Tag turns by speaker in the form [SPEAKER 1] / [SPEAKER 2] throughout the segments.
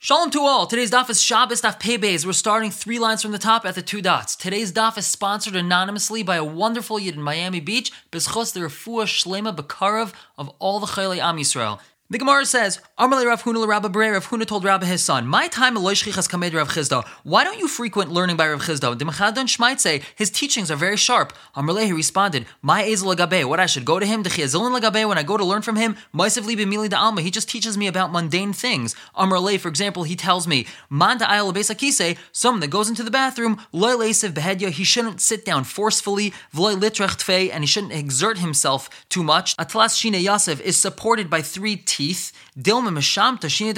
[SPEAKER 1] Shalom to all. Today's daf is Shabbos daf Pei Beis. We're starting three lines from the top at the two dots. Today's daf is sponsored anonymously by a wonderful yid in Miami Beach, Bezchos the Refuah Shlema Bekarov of all the Chayli Am Yisrael. The Gemara says, Amarle Rav Huna Rabba Bre, Rav Huna told Rabba his son, My time has kamed Rav Chisda. Why don't you frequent learning by Rav Chisda? The Mechadon Shmait his teachings are very sharp. Amarle, he responded, My Ezel Lagabe, what I should go to him, the Chiazilin Lagabe, when I go to learn from him, Maisav Libe Mili da Alma, he just teaches me about mundane things. Amarle, for example, he tells me, Man da Ayal Kise, someone that goes into the bathroom, Loy Leisiv Behedya, he shouldn't sit down forcefully, Vloy Litrecht and he shouldn't exert himself too much. Atlas Shine Yasef is supported by three teeth. Dilma Meshamta Shini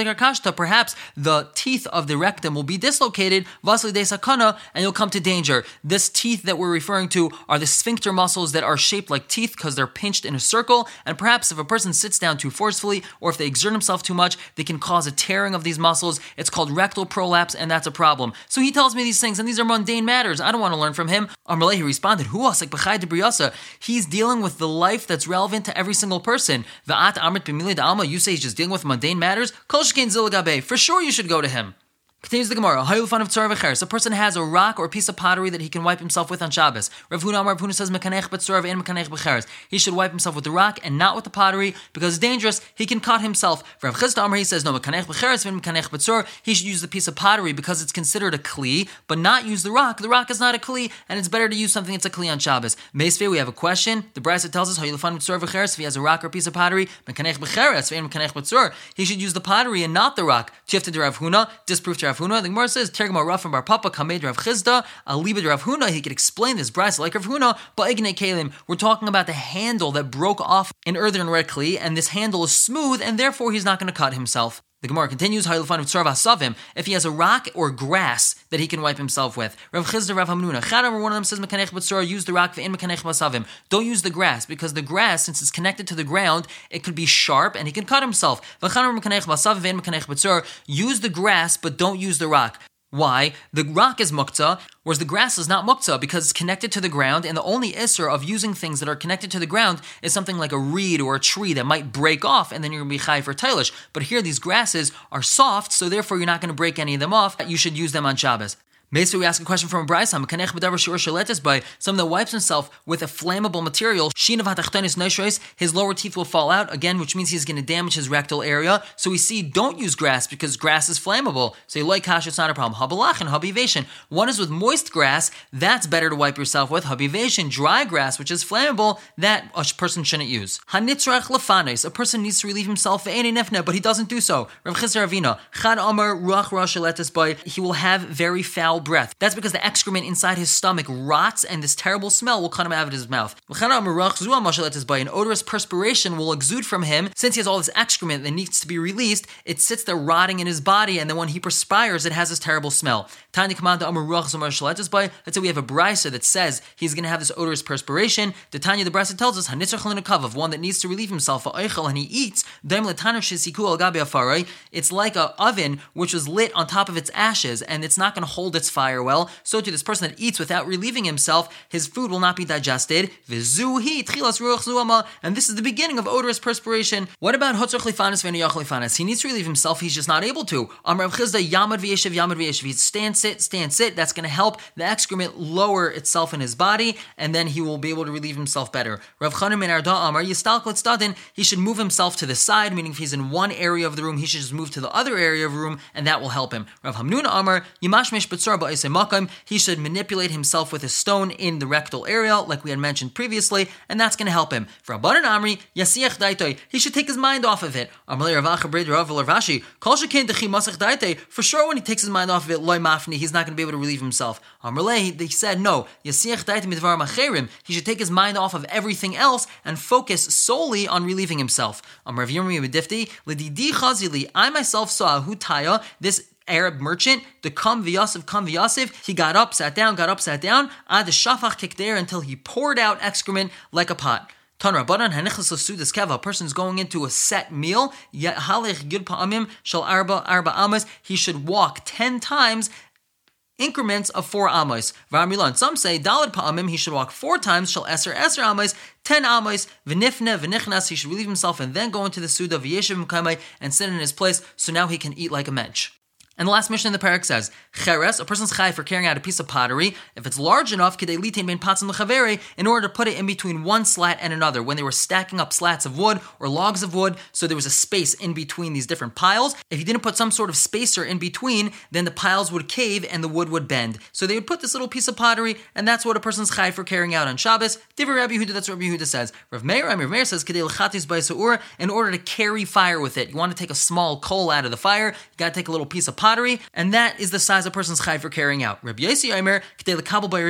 [SPEAKER 1] perhaps the teeth of the rectum will be dislocated, Vasli de Sakana, and you'll come to danger. This teeth that we're referring to are the sphincter muscles that are shaped like teeth because they're pinched in a circle, and perhaps if a person sits down too forcefully or if they exert himself too much, they can cause a tearing of these muscles. It's called rectal prolapse, and that's a problem. So he tells me these things, and these are mundane matters. I don't want to learn from him. Amalei, he responded, He's dealing with the life that's relevant to every single person. The Va'at Amrit Alma, you say he's just dealing with mundane matters, Kol Zilagabe, for sure you should go to him. Continues the Gemara. A person has a rock or a piece of pottery that he can wipe himself with on Shabbos. Rav Huna Rav Huna says mekanech betzorv and mekanech. He should wipe himself with the rock and not with the pottery because it's dangerous. He can cut himself. Rav Chisda Amar he says no mekanech becheres and mekanech. He should use the piece of pottery because it's considered a kli, but not use the rock. The rock is not a kli, and it's better to use something that's a kli on Shabbos. Meisve, we have a question. The Brisa tells us how you find betzor becheres if he has a rock or a piece of pottery. Mekanech becheres and mekanech. He should use the pottery and not the rock. Tifta to Rav Huna disproof to Rav Huna. The Gemara says, Tergama Rav from Bar Papa, Kamed Rav Chisda, Alibid Rav Huna. He could explain this Brisa like Rav Huna, but Igne Kalim. We're talking about the handle that broke off an earthen red kli, and this handle is smooth, and therefore he's not going to cut himself. The Gemara continues, if he has a rock or grass that he can wipe himself with. Rav Chisda, Rav Hamnuna. One of them says, Mekanech B'tzor, use the rock in Mekanech Masavim. Don't use the grass, because the grass, since it's connected to the ground, it could be sharp and he can cut himself. Use the grass, but don't use the rock. Why? The rock is mukta, whereas the grass is not mukta because it's connected to the ground, and the only isser of using things that are connected to the ground is something like a reed or a tree that might break off, and then you're going to be chai for tailish. But here, these grasses are soft, so therefore you're not going to break any of them off. You should use them on Shabbos. Basically, we ask a question from a Brisa by someone that wipes himself with a flammable material. His lower teeth will fall out again, which means he's going to damage his rectal area. So we see don't use grass because grass is flammable. So like kash, it's not a problem. Habalach and habivation. One is with moist grass, that's better to wipe yourself with. Habivation, dry grass, which is flammable, that a person shouldn't use. Hanitzrach lefanes. A person needs to relieve himself, but he doesn't do so. Rav Ravina. Chad Amar Ruach He will have very foul breath. That's because the excrement inside his stomach rots and this terrible smell will come out of his mouth. An odorous perspiration will exude from him since he has all this excrement that needs to be released. It sits there rotting in his body, and then when he perspires, it has this terrible smell. Let's say we have a brisa that says he's going to have this odorous perspiration. The Tanya the brisa tells us of one that needs to relieve himself and he eats. It's like an oven which was lit on top of its ashes, and it's not going to hold its fire well, so to this person that eats without relieving himself, his food will not be digested. And this is the beginning of odorous perspiration. What about He needs to relieve himself, he's just not able to. He stand sit, stand sit. That's going to help the excrement lower itself in his body, and then he will be able to relieve himself better. Rav Chanim in Arda Amar he should move himself to the side, meaning if he's in one area of the room, he should just move to the other area of the room, and that will help him. Rav Hamnuna Amar he should manipulate himself with a stone in the rectal area, like we had mentioned previously, and that's going to help him. For Abbanan Amri, Yasiach Daitoi, he should take his mind off of it. For sure, when he takes his mind off of it, he's not going to be able to relieve himself. He said, no, he should take his mind off of everything else and focus solely on relieving himself. I myself saw Hutaya, this Arab merchant, the Kam Vyasiv, Kam Vyasiv, he got up, sat down, got up, sat down, ad the Shafach kicked there until he poured out excrement like a pot. Tan Rabbanan Hanichas Sudas Keva, a person's going into a set meal, yet Halech Gid Pa'amim Shal Arba Arba Amas, he should walk ten times increments of four amos. V'amilan. Some say dalad pa'amim he should walk four times. Shall eser eser amos, ten amos. V'nifne v'nichnas he should relieve himself and then go into the suda v'yeshiv and sit in his place. So now he can eat like a mensch. And the last mission in the parak says, Cheres, a person's chai for carrying out a piece of pottery, if it's large enough, in order to put it in between one slat and another. When they were stacking up slats of wood or logs of wood, so there was a space in between these different piles. If you didn't put some sort of spacer in between, then the piles would cave and the wood would bend. So they would put this little piece of pottery, and that's what a person's chai for carrying out on Shabbos. Divrei Rabbi Yehuda, that's what Rabbi Yehuda says. Rav Meir, Rav Meir says, in order to carry fire with it. You want to take a small coal out of the fire, you got to take a little piece of pottery, and that is the size a person's chai for carrying out. Rabbi Yossi Omer, by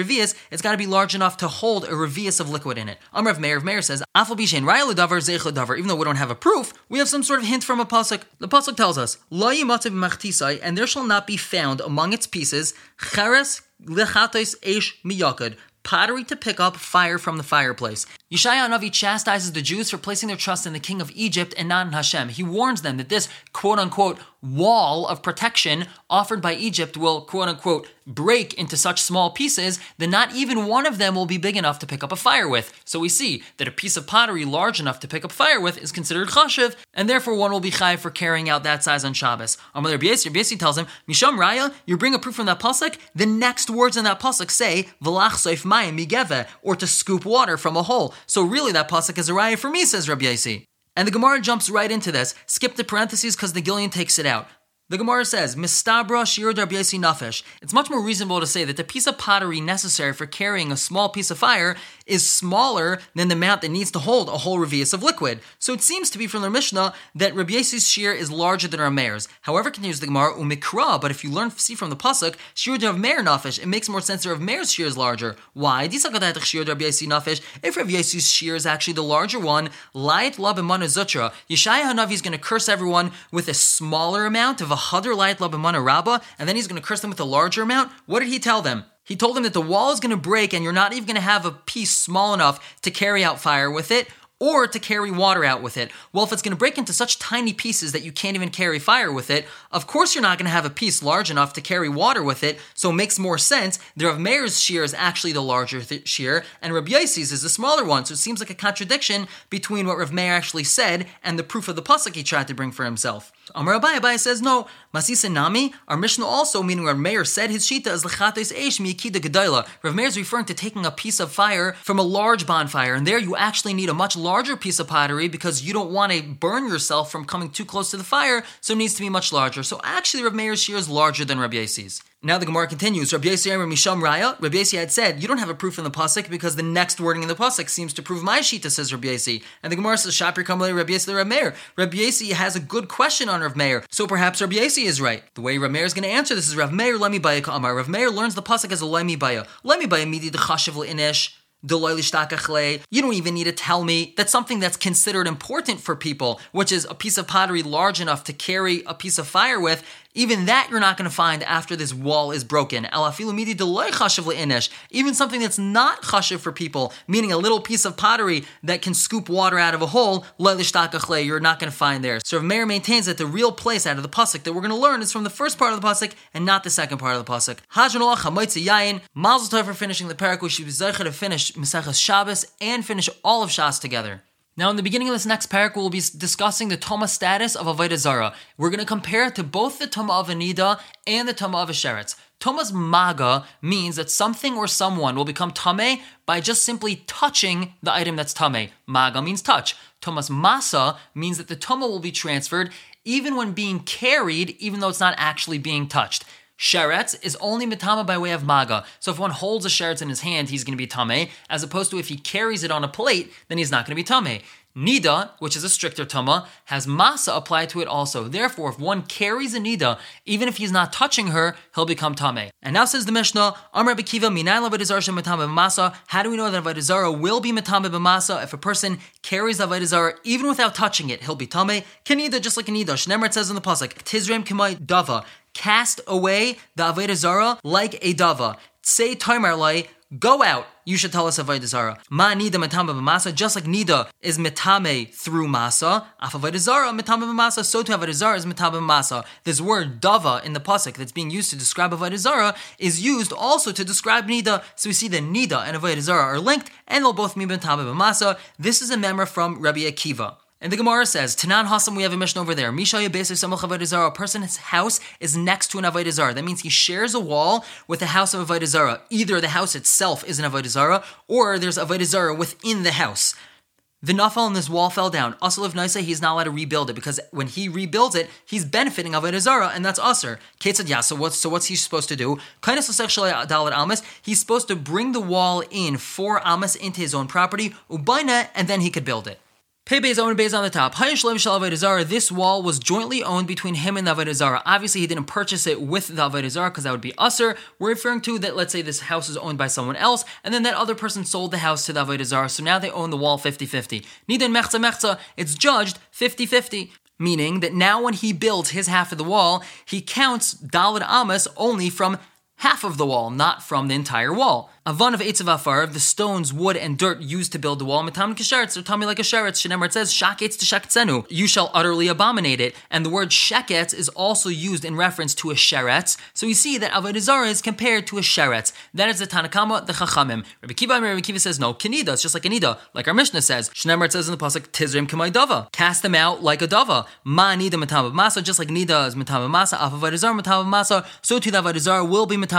[SPEAKER 1] it's got to be large enough to hold a revius of liquid in it. Amr of Meir of Meir says, Afal Bishen Davar even though we don't have a proof, we have some sort of hint from a pasuk. The pasuk tells us, Lo and there shall not be found among its pieces cheres lechatos esh miyakad, pottery to pick up fire from the fireplace. Yeshaya Navi chastises the Jews for placing their trust in the king of Egypt and not in Hashem. He warns them that this quote unquote wall of protection offered by Egypt will quote unquote break into such small pieces that not even one of them will be big enough to pick up a fire with. So we see that a piece of pottery large enough to pick up fire with is considered chashiv, and therefore one will be chai for carrying out that size on Shabbos. Amar Rabbi tells him, Misham Raya, you bring a proof from that pasuk. The next words in that pasuk say v'lach soif mayim migeve, or to scoop water from a hole. So really, that pasuk is a raya for me, says Rabbi Yossi. And the Gemara jumps right into this. Skip the parentheses because the Gilyon takes it out. The Gemara says, Mistabra shir darbiesi nafesh. It's much more reasonable to say that the piece of pottery necessary for carrying a small piece of fire is smaller than the amount that needs to hold a whole revius of liquid. So it seems to be from the Mishnah that Rabbi Yosef's shear is larger than our Meir's. However, continues the Gemara, umikra, but if you learn see from the pasuk, shir of mayor nafesh, it makes more sense that Rav Meir's shear is larger. Why? If Rabbi Yosef's shear is actually the larger one, light lab zutra, Yeshaya Hanavi is going to curse everyone with a smaller amount of a hadr light labimana rabba, and then he's going to curse them with a larger amount. What did he tell them? He told them that the wall is going to break and you're not even going to have a piece small enough to carry out fire with it or to carry water out with it. Well, if it's going to break into such tiny pieces that you can't even carry fire with it, of course you're not going to have a piece large enough to carry water with it, so it makes more sense. The Rav Meir's shear is actually the larger th- shear, and Rav Yossi's is the smaller one, so it seems like a contradiction between what Rav Meir actually said and the proof of the pasuk he tried to bring for himself. Amar Abaye says, no, Masisa Nami, our Mishnah also, meaning Rav Meir said his shita is lechates eish miyakida gedayla. Rav Meir is referring to taking a piece of fire from a large bonfire, and there you actually need a much larger piece of pottery because you don't want to burn yourself from coming too close to the fire, so it needs to be much larger. So actually, Rav Meir's shear is larger than Rav Yosef's. Now the Gemara continues. Rabbi Yossi Misham Raya. Rabbi had said, "You don't have a proof in the pasuk because the next wording in the pasuk seems to prove my shita," says Rabbi Yossi. And the Gemara says, "Shapir Kamalei Rabbi Yossi Rav Meir." Rabbi Yossi has a good question on Rav Meir, so perhaps Rabbi Yossi is right. The way Rav Meir is going to answer this is Rav Meir Lemi Baya Amar. Rav Meir learns the pasuk as a Lemi Baya. Lemi Baya midi dechashiv le'inesh. You don't even need to tell me that something that's considered important for people, which is a piece of pottery large enough to carry a piece of fire with, even that you're not going to find after this wall is broken. Even something that's not chashiv for people, meaning a little piece of pottery that can scoop water out of a hole, you're not going to find there. So Meir maintains that the real place out of the pasuk that we're going to learn is from the first part of the pasuk and not the second part of the pasuk. Mazel tov for finishing the parak. We should be to finish Maseches Shabbos and finish all of Shas together. Now, in the beginning of this next parak, we'll be discussing the Toma status of Avodah Zara. We're going to compare it to both the Toma of Anida and the Toma of Asheretz. Toma's maga means that something or someone will become tame by just simply touching the item that's tame. Maga means touch. Toma's masa means that the toma will be transferred even when being carried, even though it's not actually being touched. Sheretz is only mitama by way of maga. So if one holds a sheretz in his hand, he's going to be tame, as opposed to if he carries it on a plate, then he's not going to be tame. Nida, which is a stricter tama, has masa applied to it also. Therefore, if one carries a nida, even if he's not touching her, he'll become tame. And now says the Mishnah, Amr Bekiva, Minayla masa. How do we know that Avodah will be mitame b'masa? If a person carries Avodah even without touching it, he'll be tame. Kenida, just like a nida. Shnemer says in the pasuk, Tizrem k'may dava cast away the Avodah like a dava. Say Tomer Lai, go out. You should tell us Avodah Zarah. Ma nida metame b'masa, just like nida is metame through masa. Af Avodah Zarah metame b'masa, so to Avodah Zarah is metame b'masa. This word dava in the pasuk that's being used to describe Avodah is used also to describe nida. So we see that nida and Avodah are linked, and they'll both mean metame b'masa. This is a memra from Rabbi Akiva. And the Gemara says, Tanan Hasam, we have a mission over there. Mishaya Besu Avodah A person's house is next to an Avodah. That means he shares a wall with the house of Avodah. Either the house itself is an Avodah or there's Avodah within the house. The nafal and this wall fell down. Asal of Naisa, he's not allowed to rebuild it because when he rebuilds it, he's benefiting Zara, and that's Aser. Ketzad Yasa, what's, so what's he supposed to do? He's supposed to bring the wall in for Amas into his own property, Ubaina, and then he could build it. Pei Beis owned Beis on the top. This wall was jointly owned between him and the Avodah Obviously, he didn't purchase it with the Avodah because that would be usher. We're referring to that. Let's say this house is owned by someone else, and then that other person sold the house to the Avodah So now they own the wall 50-50. Nidan mechza mechza. It's judged 50-50 meaning that now when he builds his half of the wall, he counts Dalad Amos only from half of the wall, not from the entire wall. Avan of Eitzav Afar, of the stones, wood, and dirt used to build the wall, Matam Kesheretz, or Tami like a Sheretz, Shenemar, it says, Shaketz to Shaktzenu, you shall utterly abominate it. And the word Sheketz is also used in reference to a Sheretz. So we see that Avodah is compared to a Sheretz. That is the Tanakama, the Chachamim. Rabbi Kiva, Rabbi Kiva says, no, Kenida, it's just like a Nida, like our Mishnah says. Shenemar, it says in the Pasuk, Tizrim Kamai cast them out like a Dava. Ma Nida Matam Masa, just like Nida is Matam Masa, Af Avodah Matam Masa, so too the Avodah will be Matam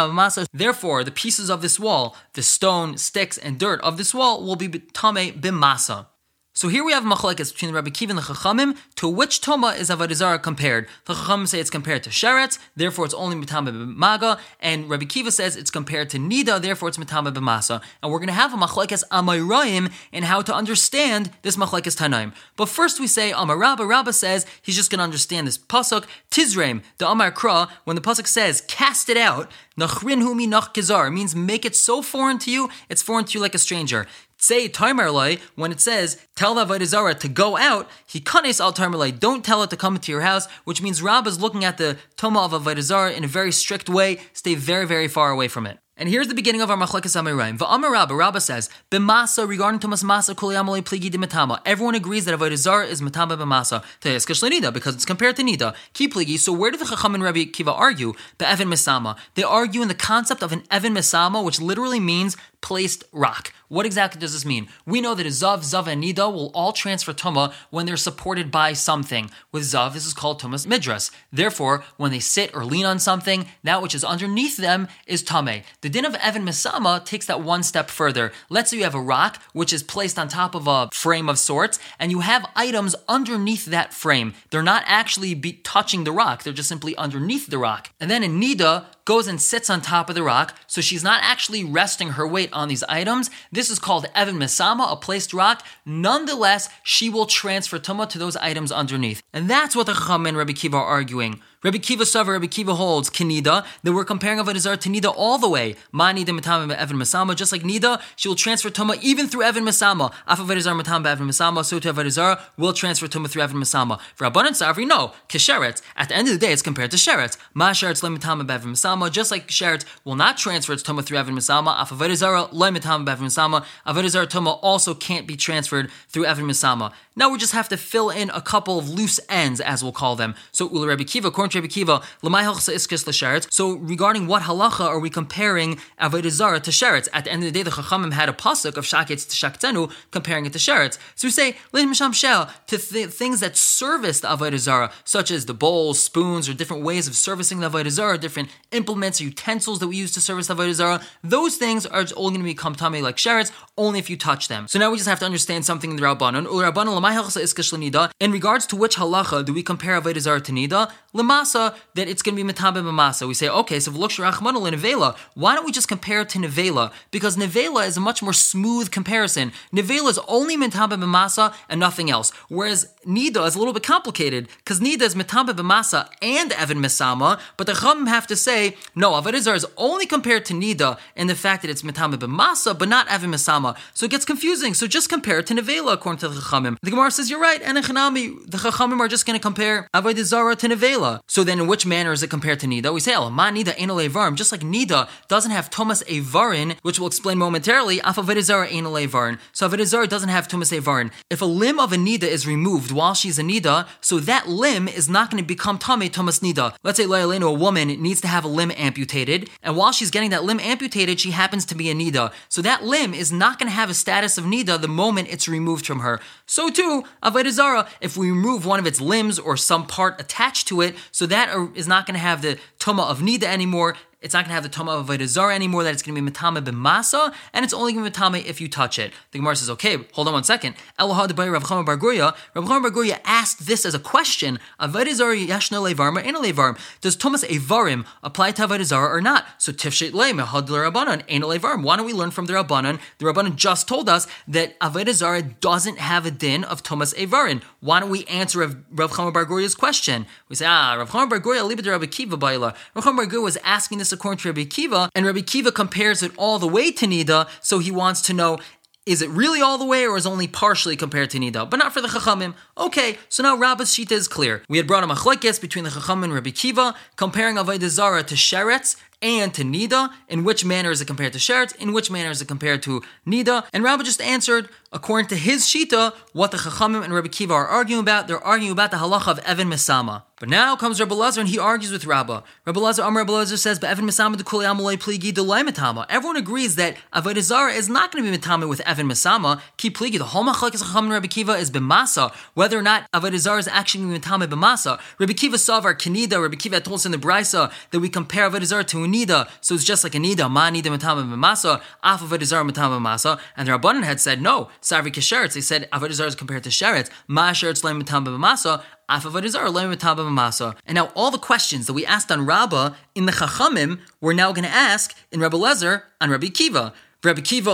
[SPEAKER 1] Therefore, the pieces of this wall, the stone, sticks, and dirt of this wall will be tame bimasa. So here we have machlekes between the Rabbi Kiva and the Chachamim, to which Toma is Avodah compared. The Chachamim say it's compared to Sheretz, therefore it's only Mitame b'maga, and Rabbi Kiva says it's compared to Nida, therefore it's Mitame b'masa. And we're going to have a machlekes Amayraim in how to understand this machlekes Tanaim. But first we say Amarabba, Rabba says he's just going to understand this pasuk, Tizraim, the Amar Kra, when the pasuk says, cast it out, Nachrin humi nach kizar, means make it so foreign to you, it's foreign to you like a stranger say Taimerlai, when it says tell the Avodah to go out, he kanes al Taimerlai, don't tell it to come into your house, which means Rab is looking at the Toma of Avodah in a very strict way, stay very, very far away from it. And here's the beginning of our Machlekes Amirayim. Va'amar Rabba, Rabba says, B'masa, regarding Tumas Masa, Kuli Amalei Pligi Matama. Everyone agrees that Avodah Zarah is Matama B'masa. Te'eskash Nida, because it's compared to Nida. Ki Pligi. So where do the Chacham and Rabbi Kiva argue? Be'evan Misama. They argue in the concept of an Evan Misama, which literally means placed rock. What exactly does this mean? We know that a Zav, Zav, and Nida will all transfer Tuma when they're supported by something. With Zav, this is called Tumas Midras. Therefore, when they sit or lean on something, that which is underneath them is Tame. The din of Evan Misama takes that one step further. Let's say you have a rock which is placed on top of a frame of sorts, and you have items underneath that frame. They're not actually touching the rock, they're just simply underneath the rock. And then in Nida, goes and sits on top of the rock, so she's not actually resting her weight on these items. This is called Evan Misama, a placed rock. Nonetheless, she will transfer Tumah to those items underneath. And that's what the Chacham and Rabbi Kiva are arguing. Rabbi Kiva Savar, Rabbi Kiva holds Kinida, that we're comparing Avodah Zarah to Nida all the way. Ma Nida Matama Evan Masama, just like Nida, she will transfer Tuma even through Evan Masama. Af Avodah Zarah Matama Evan Masama, so to Avodah will transfer Tuma through Evan Masama. For Abundant Savri, no, Kisheret. At the end of the day, it's compared to Sheret. Ma Sheretz Lemitama Evan Masama, just like Sheret will not transfer its Tuma through Evan Masama. Af Avodah Lemitama Evan Masama. Avodah Tuma also can't be transferred through Evan Masama. Now we just have to fill in a couple of loose ends, as we'll call them. So Ula Rabbi Kiva, according to Rabbi Kiva, iskis so regarding what halacha are we comparing Avodah Zarah to Sheretz? At the end of the day, the Chachamim had a pasuk of Shaketz to Shaktenu, comparing it to Sheretz. So we say, Misham Shel, to th- things that service the Avodah Zarah, such as the bowls, spoons, or different ways of servicing the Avodah Zarah, different implements or utensils that we use to service the Avodah Zarah, those things are all going to become tummy like Sheretz, only if you touch them. So now we just have to understand something in the Rabbanon. In regards to which halacha do we compare Avodah Zarah to Nida? Lemasa, that it's going to be Metabe B'masa. We say, okay, so V'lok Shirachmanu Nevela, why don't we just compare it to Nevela? Because Nevela is a much more smooth comparison. Nevela is only Metabe B'masa and nothing else. Whereas Nida is a little bit complicated, because Nida is Metabe B'masa and Evan Mesama, but the Chum have to say, no, Avodah Zarah is only compared to Nida in the fact that it's Metabe B'masa, but not Evan Mesama. So it gets confusing. So just compare it to Nevela, according to the Chachamim. Gemara says, you're right, and in Chanami, the Chachamim are just going to compare Avodah Zarah to Nevela. So then, in which manner is it compared to Nida? We say, Ma Nida Anal Evarim, just like Nida doesn't have Tumas Evarin, which we'll explain momentarily, Afavidizara Anal Evarin. So Avidizara doesn't have Tumas Evarin. If a limb of a Nida is removed while she's a Nida, so that limb is not going to become Tame Tumas Nida. Let's say Layaleno, a woman, needs to have a limb amputated, and while she's getting that limb amputated, she happens to be a Nida. So that limb is not going to have a status of Nida the moment it's removed from her. So too, Avodah if we remove one of its limbs or some part attached to it, so that uh, is not going to have the Tuma of Nida anymore, it's not going to have the toma of Avodah anymore, that it's going to be Matame b'masa, and it's only going to be Matame if you touch it. The Gemara says, okay, hold on one second. Elohad Debai Rav Chama Bar Guria, Rav Chama Bar Guria asked this as a question, Avodah Yashna Levarma and Levarm. Does Tumas Evarim apply to Avodah or not? So Tifshet Le, Mehad Rabbanan, Ein Levarm. Why don't we learn from the Rabbanan? The Rabbanan just told us that Avodah doesn't have a din of Tumas Evarim. Why don't we answer Rav, Rav Chama Bar Guria's question? We say, ah, Rav Chama Bar Guria, Libid Rabbi Kiva. Rav Chama Bar Guria was asking this according to Rabbi Kiva, and Rabbi Kiva compares it all the way to Nida, so he wants to know is it really all the way or is only partially compared to Nida? But not for the Chachamim. Okay, so now Rabba's Shita is clear. We had brought a machlekes between the Chachamim and Rabbi Kiva, comparing Avodah Zara to Sheretz, and to Nida. In which manner is it compared to Sheretz? In which manner is it compared to Nida? And Rabbi just answered, according to his Shita, what the Chachamim and Rabbi Kiva are arguing about. They're arguing about the halacha of Evan Mesama. But now comes Rabbi Lazar and he argues with Rabba. Rabbi Lazar, Amr Rabbi Lazar says, "But Evan Mesama de Kuli Amalei Pligi Delay Metama." Everyone agrees that Avodah is not going to be Metama with Evan Mesama. Ki Pligi. The whole machlek is Chacham and Rabbi Kiva is b'masa. Whether or not Avodah is actually going to be Metama b'masa. Rabbi Kiva saw our Kenida. Rabbi Kiva told us in the Brisa that we compare Avodah Zarah to Unida, so it's just like Anida. Ma Nida Metama b'masa. Af Avodah Metama b'masa. And the Rabbanan had said no. Savri Kesheretz. They said Avodah is compared to Sheretz. Ma Sheretz Leim Metama b'masa. And now all the questions that we asked on Rabbah in the Chachamim, we're now going to ask in Rabbi Lezer on Rabbi Kiva. Rabbi Kiva,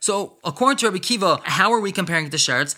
[SPEAKER 1] so according to Rabbi Kiva, how are we comparing it to shards?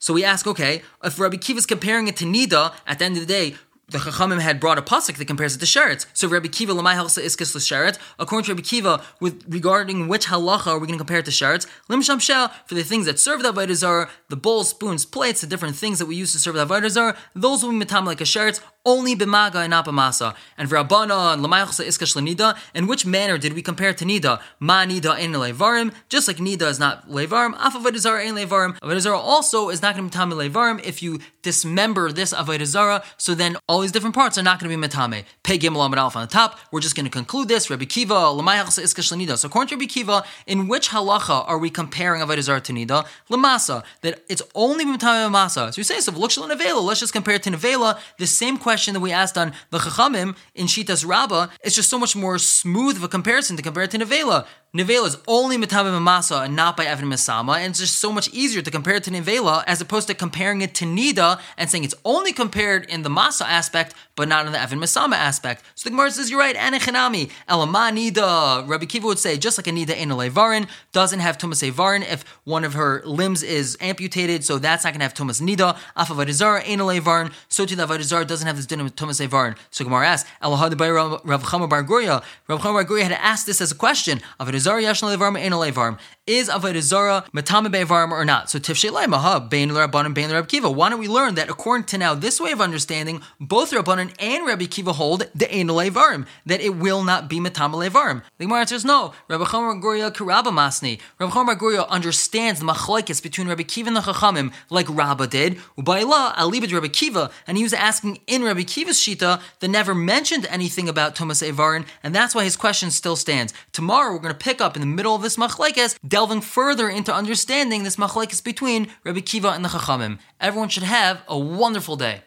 [SPEAKER 1] So we ask, okay, if Rabbi Kiva is comparing it to Nida, at the end of the day, the Chachamim had brought a pasuk that compares it to sheretz. So Rabbi Kiva lemay halsa iskis l'sheretz. According to Rabbi Kiva, with regarding which halacha are we going to compare it to sheretz? Lim shel for the things that serve the avodah the bowls, spoons, plates, the different things that we use to serve the avodah those will be mitam like a sheretz only b'maga and not b'masa. And for Rabbana and l'mayachsa iskash nida. in which manner did we compare to nida? Ma nida in levarim, just like nida is not levarim, af avodah in levarim. Avodah also is not going to be mitame levarim if you dismember this avodah so then all these different parts are not going to be mitame. Pei gimel amid on the top. We're just going to conclude this. Rabbi Kiva l'mayachsa iskash nida. So according to Rabbi Kiva, in which halacha are we comparing avodah to nida? Lamasa that it's only mitame masa. So you say so. Look. Let's just compare it to nevela. The same question question that we asked on the Chachamim in Shitas Rabbah, it's just so much more smooth of a comparison to compare it to Nevela. Nevela is only Metabim Masa and not by Evan Masama, and it's just so much easier to compare it to Nevela as opposed to comparing it to Nida and saying it's only compared in the Masa aspect, but not in the Evan Masama aspect. So the Gemara says, You're right, Anachanami, Elama Nida. Rabbi Kiva would say, just like a Nida in a Levarin, doesn't have Tumas Evarin if one of her limbs is amputated, so that's not going to have Tumas Nida. Afavadizar, in Varin, so to the doesn't have this dinner with Tumas Evarin. So Gemara asks, Elahad Rav Chama Bar Guria. Rav Chama Bar Guria had asked this as a question. Avadizar Zara Yashna Levarm Ein Levarm. Is Avodah Zara Matame Bevarm or not? So Tifshe Laimaha, Bain Rabbanan, Bain Rabbi Kiva. Why don't we learn that according to now this way of understanding, both Rabbanan and Rabbi Kiva hold the Ein Levarm, that it will not be Matame Levarm. The Gemara answers no. Rabbi Chomer Goria Karaba Masni. Rabbi Chomer Goria understands the machlekes between Rabbi Kiva and the Chachamim like Rabba did. Ubayla Alibid Rabbi Kiva, and he was asking in Rabbi Kiva's Shita that never mentioned anything about Tumas Evarin, and that's why his question still stands. Tomorrow we're going to pick up in the middle of this machlekes, delving further into understanding this machlekes between Rabbi Kiva and the Chachamim. Everyone should have a wonderful day.